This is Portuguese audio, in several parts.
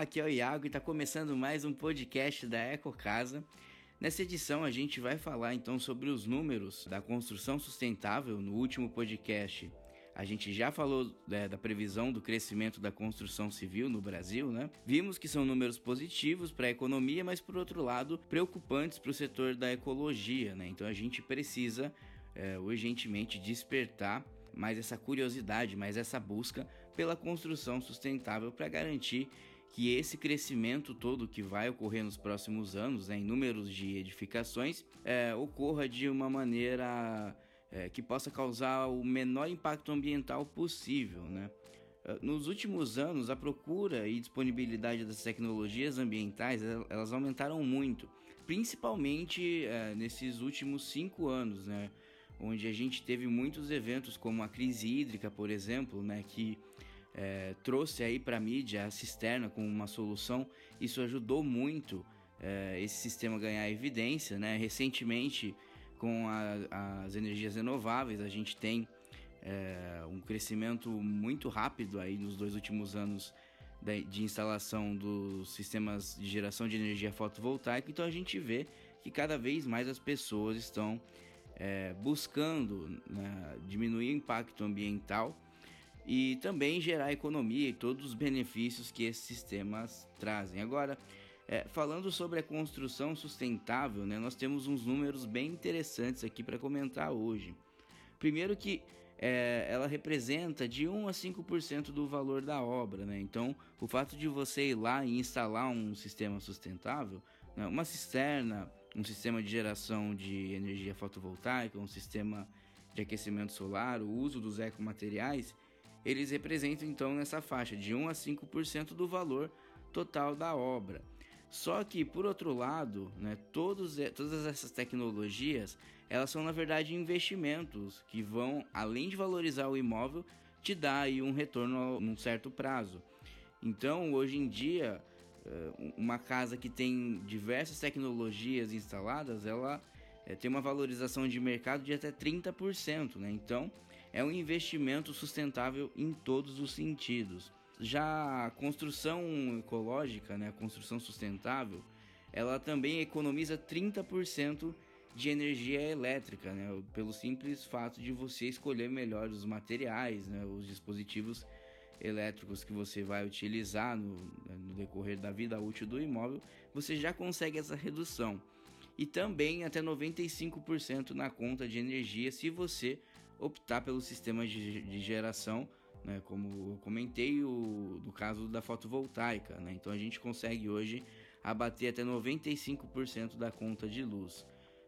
Olá, aqui é o Iago e está começando mais um podcast da Eco Casa. Nessa edição a gente vai falar então sobre os números da construção sustentável. No último podcast a gente já falou né, da previsão do crescimento da construção civil no Brasil, né? Vimos que são números positivos para a economia, mas por outro lado preocupantes para o setor da ecologia, né? Então a gente precisa é, urgentemente despertar mais essa curiosidade, mais essa busca pela construção sustentável para garantir que esse crescimento todo que vai ocorrer nos próximos anos, né, em números de edificações, é, ocorra de uma maneira é, que possa causar o menor impacto ambiental possível. Né? É, nos últimos anos, a procura e disponibilidade das tecnologias ambientais elas aumentaram muito, principalmente é, nesses últimos cinco anos, né? onde a gente teve muitos eventos como a crise hídrica, por exemplo, né? que é, trouxe aí para a mídia a cisterna como uma solução. Isso ajudou muito é, esse sistema ganhar evidência. Né? Recentemente, com a, as energias renováveis, a gente tem é, um crescimento muito rápido aí nos dois últimos anos de, de instalação dos sistemas de geração de energia fotovoltaica. Então a gente vê que cada vez mais as pessoas estão é, buscando né, diminuir o impacto ambiental e também gerar economia e todos os benefícios que esses sistemas trazem. Agora, é, falando sobre a construção sustentável, né, nós temos uns números bem interessantes aqui para comentar hoje. Primeiro que é, ela representa de 1 a 5% do valor da obra, né? Então, o fato de você ir lá e instalar um sistema sustentável, né, uma cisterna, um sistema de geração de energia fotovoltaica, um sistema de aquecimento solar, o uso dos ecomateriais, eles representam então nessa faixa de 1 a 5% do valor total da obra. Só que, por outro lado, né, todos, todas essas tecnologias, elas são na verdade investimentos que vão, além de valorizar o imóvel, te dar aí um retorno num certo prazo. Então, hoje em dia, eh, uma casa que tem diversas tecnologias instaladas, ela é, tem uma valorização de mercado de até 30%, né? Então, é um investimento sustentável em todos os sentidos. Já a construção ecológica, né, a construção sustentável, ela também economiza 30% de energia elétrica, né, pelo simples fato de você escolher melhor os materiais, né, os dispositivos elétricos que você vai utilizar no, no decorrer da vida útil do imóvel, você já consegue essa redução e também até 95% na conta de energia se você optar pelo sistema de, de geração, né, como eu comentei o, do caso da fotovoltaica. Né, então a gente consegue hoje abater até 95% da conta de luz.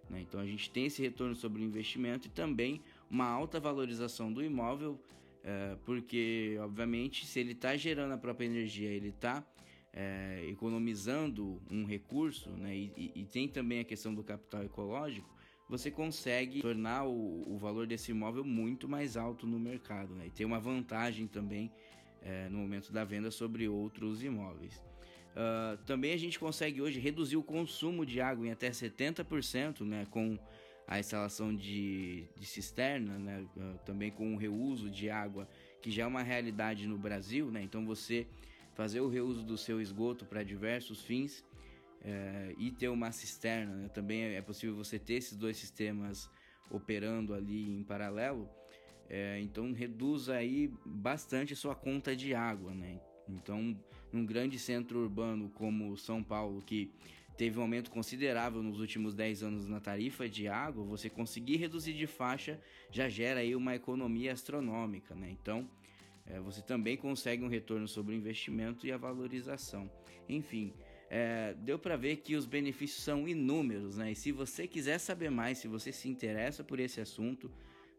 Né, então a gente tem esse retorno sobre o investimento e também uma alta valorização do imóvel, é, porque obviamente se ele está gerando a própria energia, ele está é, economizando um recurso, né, e, e, tem também a questão do capital ecológico, você consegue tornar o, o valor desse imóvel muito mais alto no mercado, né, e tem uma vantagem também é, no momento da venda sobre outros imóveis. Uh, também a gente consegue hoje reduzir o consumo de água em até 70%, né, com a instalação de, de cisterna, né, uh, também com o reuso de água, que já é uma realidade no Brasil, né, então você fazer o reuso do seu esgoto para diversos fins é, e ter uma cisterna. Né? Também é possível você ter esses dois sistemas operando ali em paralelo. É, então reduz aí bastante a sua conta de água, né? Então, num grande centro urbano como São Paulo, que teve um aumento considerável nos últimos 10 anos na tarifa de água, você conseguir reduzir de faixa já gera aí uma economia astronômica, né? Então, é, você também consegue um retorno sobre o investimento e a valorização. Enfim, é, deu para ver que os benefícios são inúmeros, né? E se você quiser saber mais, se você se interessa por esse assunto,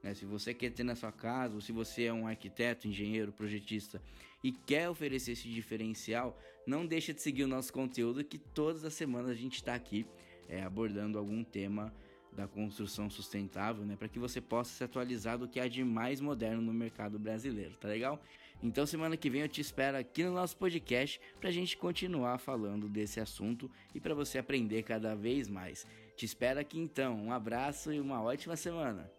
né? se você quer ter na sua casa, ou se você é um arquiteto, engenheiro, projetista e quer oferecer esse diferencial, não deixa de seguir o nosso conteúdo que todas as semanas a gente está aqui é, abordando algum tema da construção sustentável, né, para que você possa se atualizar do que há de mais moderno no mercado brasileiro, tá legal? Então semana que vem eu te espero aqui no nosso podcast para a gente continuar falando desse assunto e para você aprender cada vez mais. Te espero aqui então. Um abraço e uma ótima semana.